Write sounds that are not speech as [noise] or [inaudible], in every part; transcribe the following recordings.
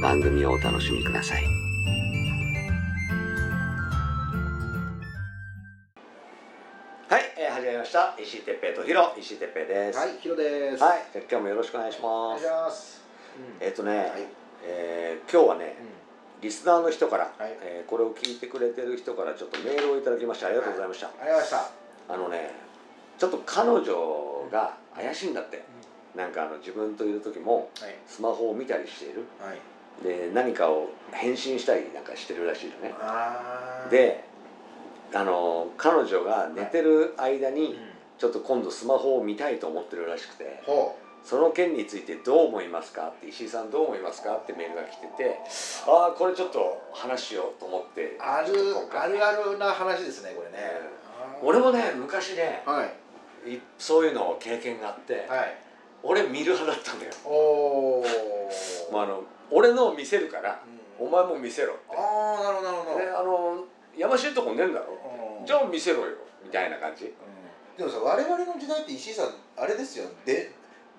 番組をお楽しみください。はい、えー、始まりました。石井哲平とヒロ、石井哲平です。はい、ヒロです。はい、今日もよろしくお願いしますお願いし。ます。えっ、とね、はいえー今日はね、リスナーの人から、はいえーこれを聞いてくれてる人からちょっとメールをいただきました。ありがとうございました。ありがとうございましあのね、ちょっと彼女が怪しいんだって。なんかあの自分といる時も。スマホを見たりしている。はい。で何かを返信したりなんかしてるらしいのね。で、あの彼女が寝てる間うんに。ちょっと今度スマホを見たいと思ってるらしくて。ほその件についてどう思いますか？って石井さんどう思いますか？ってメールが来ててああこれちょっと話しようと思ってう。あるあるあるな話ですね、これね。俺もね昔ねはい。いそういうの経験があってはい。俺見る派だったんだよ、おお。まあ、あの俺のを見せるからうんお前も見せろってああ、なるほど、なるほど。であのやましいとこねえんだろうんじゃあ見せろよみたいな感じうんでもさ、我々の時代って石井さん、あれですよ。で。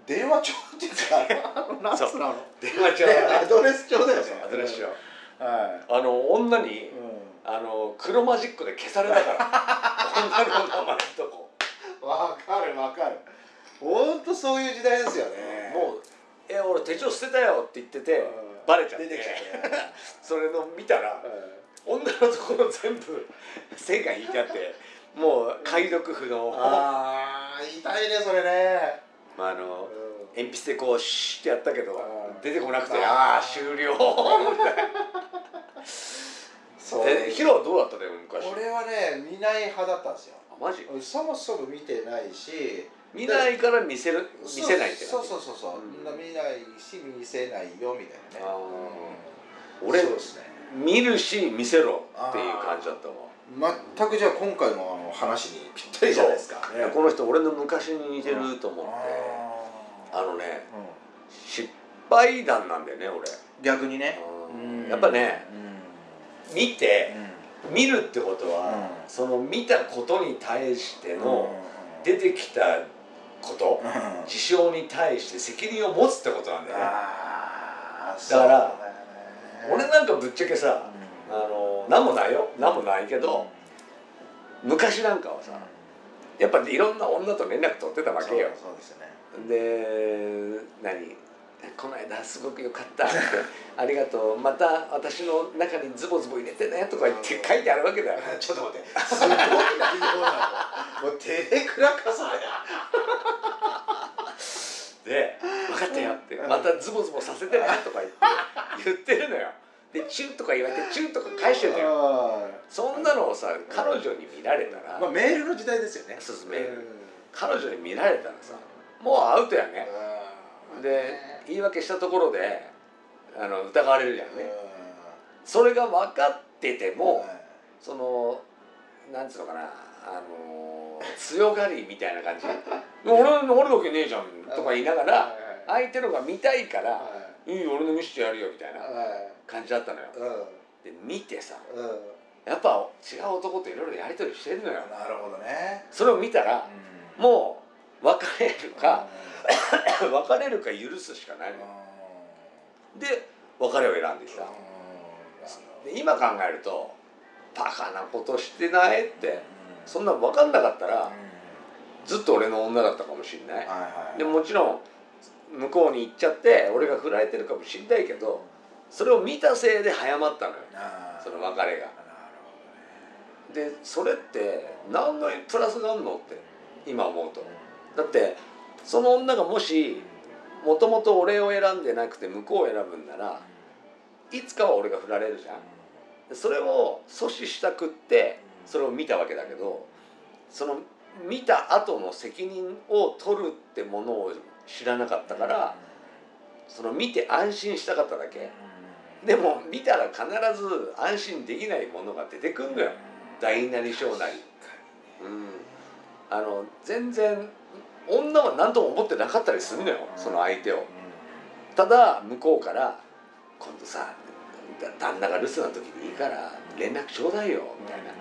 電話帳っていうか、[laughs] あの、なんつうの。電話帳でアドレス帳だよね。アドレス帳はあの女にい。うん。あの黒マジックで消されたから [laughs] 女の名前とこわかるわかるほんとそういう時代ですよね。もう「え俺手帳捨てたよ」って言っててうん。バレちゃって。出てきたね [laughs] それの見たら女のところ全部線が引いてあってもう解読不能。ああ痛いねそれね。まああの鉛筆でこうシュッてやったけどうん。出てこなくてあー。ああ終了。[laughs] そう。えヒロはどうだったね昔？俺はね見ない派だったんですよ。あマジ？そもそも見てないし見ないから見せる見せないってそうそうそうそう、うん。見ないし見せないよみたいなね。うん。俺ね。見るし見せろっていう感じだったわ全くじゃあ今回のあの話にぴったりじゃないですか。ね。この人俺の昔に似てると思って。ああのね失敗談なんだよね俺。逆にね。うん。やっぱね見て見るってことは、うん。その見たことに対してので出てきたこと、事象に対して責任を持つってことなんだよね。あだからだ俺なんかぶっちゃけさあの何もないよ。何もないけど、昔なんかはさやっぱいろんな女と連絡取ってたわけよ。そうですよね。で何？この間すごく良かったってありがとうまた私の中にズボズボ入れてねとか言って書いてあるわけだよ。[laughs] ちょっと待って。すごい内容なのもう照れくらかそれで「分かったよ」って「またズボズボさせてね」とか言って言ってるのよ。で「チュン」とか言われて「チュン」とか返してるのよ。あそんなのをさ彼女に見られたらまあメールの時代ですよね。そうそうメール。彼女に見られたらさもうアウトやねで言い訳したところであの疑われるじゃんね。それが分かっててもそのなんつうのかなあの強がりみたいな感じ。[laughs] 俺俺だけねえじゃんとか言いながら相手のが見たいから「い。いよ俺の見せてやるよ」みたいな感じだったのよ。で見てさやっぱ違う男といろいろやり取りしてんのよ。なるほどね。それを見たらもう別れるか別れるか許すしかないのよ。で別れを選んできた。で今考えるとバカなことしてないって。そんな分かんなかったらずっと俺の女だったかもしんない。でももちろん向こうに行っちゃって俺が振られてるかもしんないけどそれを見たせいで早まったのよ。その別れが。でそれって何のプラスがあるのって今思うとだってその女がもしもともと俺を選んでなくて向こうを選ぶんならいつかは俺が振られるじゃん。でそれを阻止したくってそれを見たわけだけどどその見た後の責任を取るってものを知らなかったからその見て安心したかっただけ。でも見たら必ず安心できないものが出てくんのよ。大なり小なり。うんあの全然女は何とも思ってなかったりするのよその相手を。ただ向こうから「今度さだ旦那が留守な時にいいから連絡ちょうだいよ」みたいな。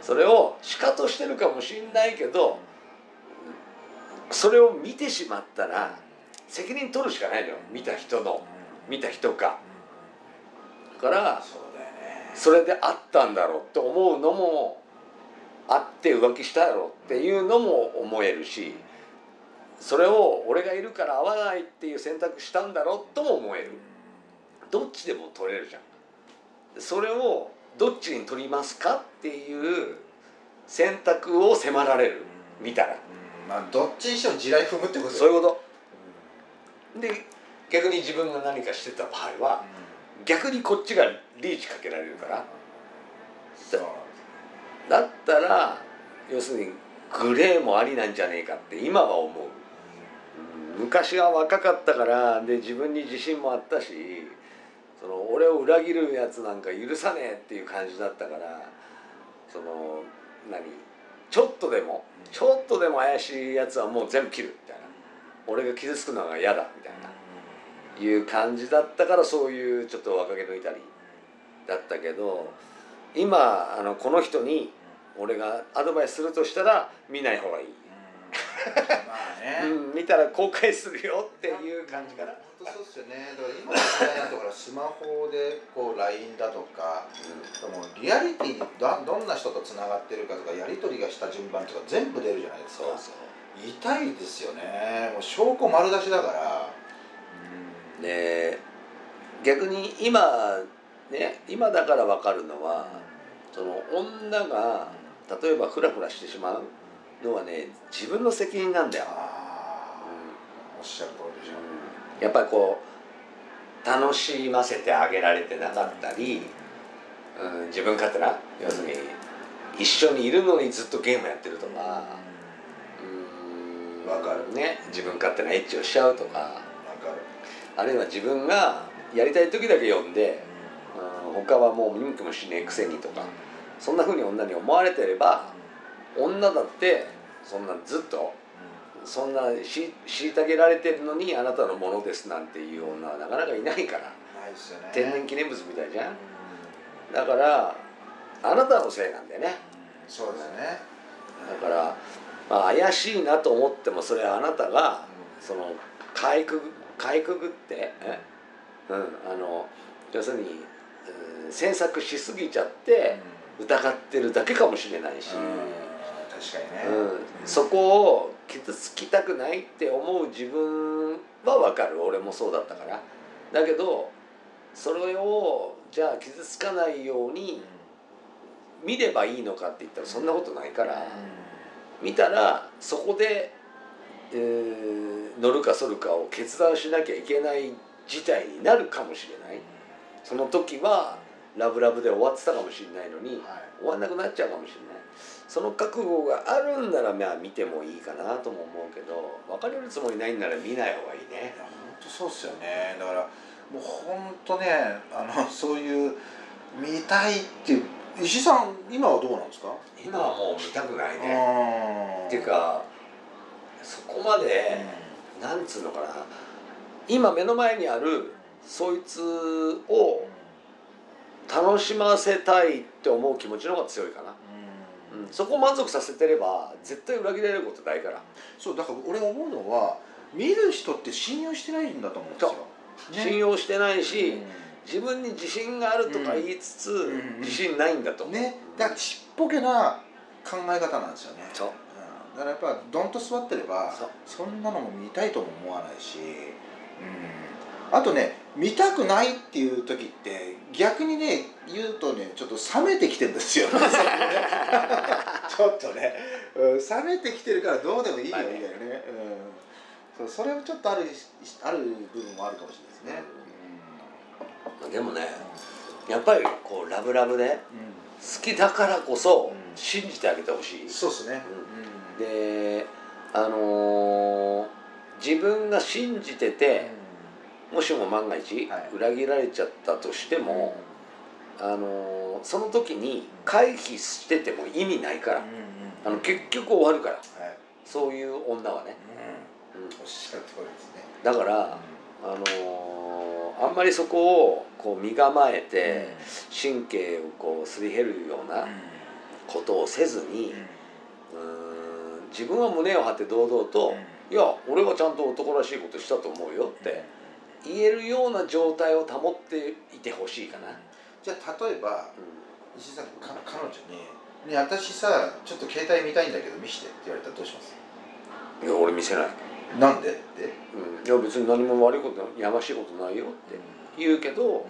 それをしかとしてるかもしんないけどそれを見てしまったら責任取るしかないのよ。見た人の。見た人か。だからそれであったんだろうって思うのもあって浮気したやろっていうのも思えるしそれを俺がいるから会わないっていう選択したんだろうとも思える。どっちでも取れるじゃん。それをどっちに取りますかっていう選択を迫られる見たら。うん。まあどっちにしても地雷踏むってことそういううこと。で逆に自分が何かしてた場合は逆にこっちがリーチかけられるから。そうだったら要するにグレーもありなんじゃねえかって今は思う。昔は若かったからで自分に自信もあったしその俺を裏切るやつなんか許さねえっていう感じだったからその何ちょっとでもちょっとでも怪しいやつはもう全部切るみたいな。俺が傷つくのが嫌だみたいな。いう感じだったからそういうちょっと若気の至りだったけど今あのこの人に俺がアドバイスするとしたら見ない方がいい、まあね。[laughs] うん、見たら後悔するよっていう感じかな、本当そうっすよね。だから今の時代なんてほらスマホでこう LINE だとかもうリアリティにどどんな人とつながってるかとかやり取りがした順番とか全部出るじゃないですか。痛いですよね。もう証拠丸出しだから。で逆に今ね今だから分かるのはその女が例えばフラフラしてしまうのはね自分の責任なんだよ、うおっしゃる通りでしょん。やっぱりこう楽しませてあげられてなかったり、うん、自分勝手な要するに一緒にいるのにずっとゲームやってるとか、うん。わかる。ね自分勝手なエッチをしちゃうとかわかる。あるいは自分がやりたい時だけ呼んで、うん、他はもう見向きもしねえくせにとかそんな風に女に思われてれば女だってそんなずっとそんなし虐げられてるのにあなたのものですなんていう女はなかなかいないから天然記念物みたいじゃん。うん。だからあなたのせいなんだよね。そうですね。だから、まあ、怪しいなと思ってもそれはあなたがそのかいくぐかいくぐってえ？うん。あの要するに、うん詮索しすぎちゃって疑ってるだけかもしれないし、うん。確かにね。うん、そこを傷つきたくないって思う自分は分かる。俺もそうだったから。だけどそれをじゃあ傷つかないように見ればいいのかって言ったらそんなことないから。見たらそこで、えー乗るか反るかを決断しなきゃいけない事態になるかもしれないその時はラブラブで終わってたかもしれないのにはい。終わんなくなっちゃうかもしれない。その覚悟があるんならまあ見てもいいかなとも思うけど別れるつもりないんなら見ない方がいいね。いや本当そうっすよね。だからもう本当ねあのそういう見たいっていう石井さん今はどうなんですか？今はもう見たくないね。っていうかそこまで、なんつうのかな。今目の前にあるそいつを楽しませたいって思う気持ちの方が強いかな、うん。うん、そこを満足させてれば絶対裏切られることないから、そうだから俺思うのは見る人って信用してないんだと思うんですよ、信用してないし、うん。自分に自信があるとか言いつつ、うん。自信ないんだと思う、ね。だからちっぽけな考え方なんですよね。そう。うん。だからやっぱどんと座ってればそんなのも見たいとも思わないし、あとね見たくないっていう時って逆にね言うとねちょっと冷めてきてるんですよ。ね [laughs] ちょっとね、うん、冷めてきてるからどうでもいいよみたいなね、うん、そうそれもちょっとあるある部分もあるかもしれないですね、でもねやっぱりこうラブラブでうん。好きだからこそうん。信じてあげてほしい、そうですね、であのー自分が信じてて、もしも万が一はい。裏切られちゃったとしても、あのーその時に回避してても意味ないから、あの結局終わるから。はい。そういう女はね、うん。おっしゃる通りですね。だから、あのーあんまりそこをこう身構えて、神経をこうすり減るようなことをせずに、うーん自分は胸を張って堂々と、いや俺はちゃんと男らしいことしたと思うよって言えるような状態を保っていてほしいかな、じゃあ例えばう石井さんか彼女に「ね私さちょっと携帯見たいんだけど見して」って言われたらどうします？ん、いや俺見せない、なんで？って、うん、いや別に何も悪いことやましいことないよって言うけど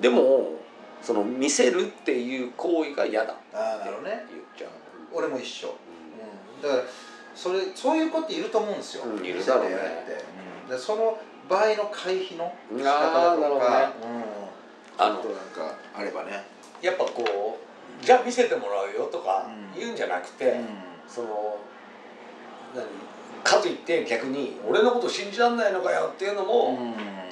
でもその見せるっていう行為が嫌だって言っちゃう、俺も一緒、ううん、だからそれそういう子っていると思うんですよ、うんいるだろうね。うん、でその場合の回避の仕方あだとか、うん、あのなんかあればね、やっぱこうじゃあ見せてもらうよとかうん。言うんじゃなくて、うん。その何かといって逆に俺のこと信じらんないのかよっていうのも、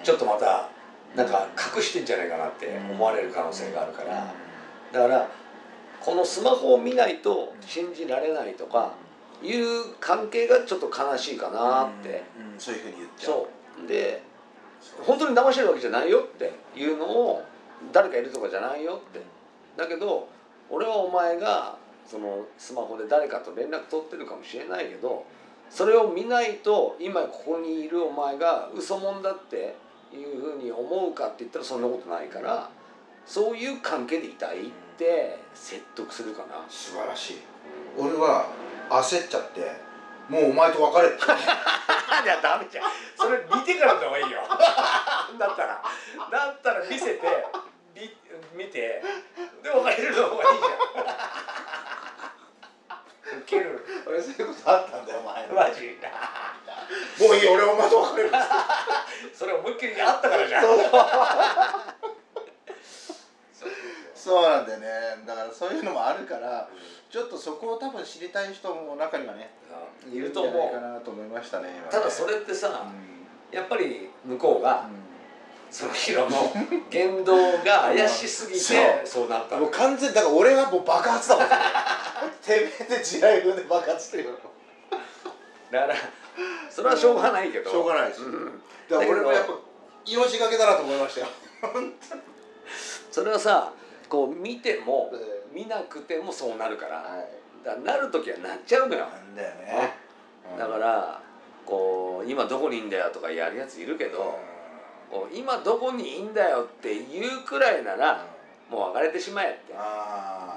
ちょっとまたなんか隠してんじゃないかなって思われる可能性があるから、だからこのスマホを見ないと信じられないとかいう関係がちょっと悲しいかなって、うん。うん。そういうふうに言っちゃうで本当に騙してるわけじゃないよっていうのを誰かいるとかじゃないよって。だけど俺はお前がそのスマホで誰かと連絡取ってるかもしれないけどそれを見ないと今ここにいるお前が嘘もんだっていうふうに思うかって言ったらそんなことないからそういう関係でいたいって説得するかな。素晴らしい。俺は焦っちゃってもうお前と別れって。[laughs] いやダメじゃんてからの方がいいよ。[laughs] だったら。だったら見せて見見てで別れるの方がいいじゃん。ウケる。俺そういうことあったんだよお前。マジ。[laughs] もういい俺お前と別れる。[laughs] それ思いっきりあったからじゃん。そうなんだよね。だからそういうのもあるからちょっとそこを多分知りたい人も中にはねいると思んじゃないかうなと思いましたね今ね。ただそれってさうんやっぱり向こうがそのヒロの言動が怪しすぎてそう。なった。もう完全にだから俺はもう爆発だもん。[laughs] てめえで地雷風で爆発してるよ。だからそれはしょうがないけど。しょうがないです。うんだから俺もやっぱ命がけだなと思いましたよ。[laughs] それはさこう見てもえ見なくてもそうなるから。はい。だからなる時はなっちゃうのよ。なんだよね。だからこう今どこにいんだよとかやるやついるけどこう今どこにいんだよっていうくらいならもう別れてしまえって。あ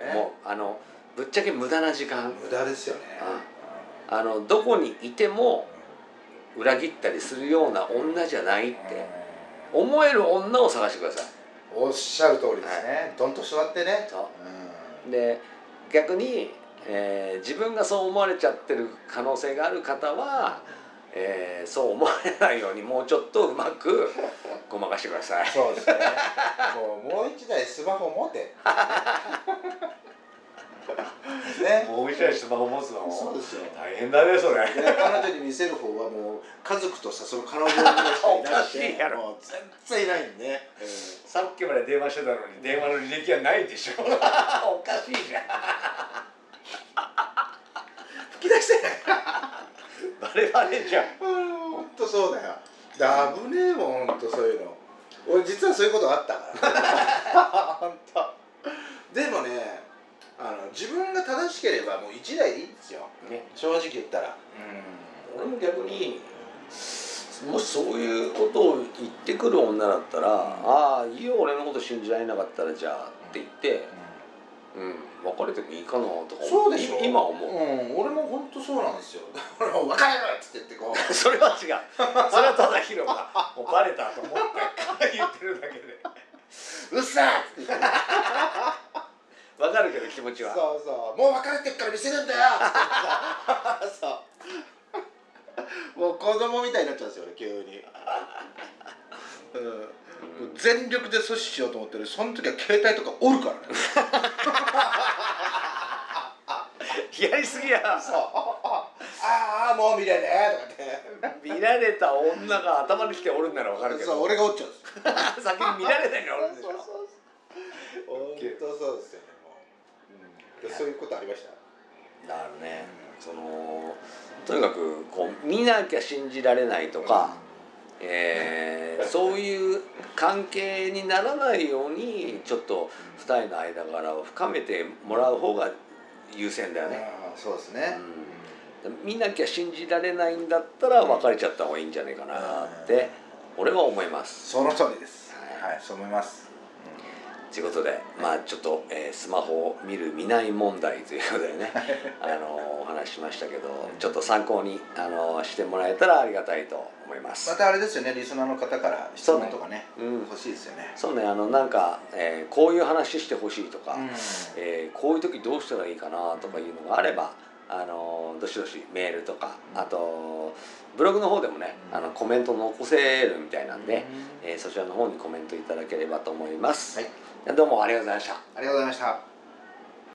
あね。もうあのぶっちゃけ無駄な時間。無駄ですよね。あのどこにいても裏切ったりするような女じゃないって。思える女を探してください。おっしゃる通りですね。どんと座ってね。そう。で逆に、えー自分がそう思われちゃってる可能性がある方は、えーそう思われないようにもうちょっとうまく [laughs] ごまかしてください。そうですねもうもう一台スマホ持てねもう一台スマホ持つのそうですよ大変だねそれ。で彼女に見せる方はもう家族とさその彼女ぐらいしかいなくおかしもう全然いないんで、さっきまで電話してたのに電話の履歴はないでしょ。[laughs] おかしいじゃん。[laughs] バレバレじゃん。本当そうだよ。だ危ねえもん本当そういうの。俺実はそういうことあったから。[laughs] 本当でもねあの自分が正しければもう一台でいいんですよ。ね。正直言ったら。俺も逆にもしそういうことを言ってくる女だったら「ああいいよ俺のこと信じられなかったらじゃあ」って言って、うん、別れてもいいかなとかそうでしょ。今思う。うん、俺も本当そうなんですよ。[laughs] 俺も別れるっつって言ってこう。[laughs] それは違う。それはただヒロがもうバレたと思って言ってるだけで。[laughs] うっさーって言って。わかるけど気持ちは。そうそう。もう別れてっから見せるんだよそう。もう子供みたいになっちゃうんですよね急に、うん、全力で阻止しようと思ってる。その時は携帯とかおるからねやりすぎや。そう。ああもう見れねえとかって。見られた女が頭に来ておるんならわかるけど。そう俺がおっちゃうんです。[laughs] 先に見られないからおるんでしょ。本当そうですよねもう、うん、そういうことありました？だからね。そのとにかくこう見なきゃ信じられないとか、えーそういう関係にならないようにちょっと二人の間柄を深めてもらう方が優先だよね、そうですね、うん、見なきゃ信じられないんだったら別れちゃった方がいいんじゃないかなって俺は思います。その通りです。はいはい、そう思いますということでまあちょっと、えースマホを見る見ない問題ということでねあのお話ししましたけどちょっと参考にあのしてもらえたらありがたいと思います。またあれですよねリスナーの方から質問とかねうん。欲しいですよね。そうねあのなんか、えーこういう話してほしいとか、うん。えーこういう時どうしたらいいかなとかいうのがあればあのどしどしメールとかあとブログの方でもねあのコメント残せるみたいなんで、えーそちらの方にコメントいただければと思います、はいどうもありがとうございました。ありがとうございました。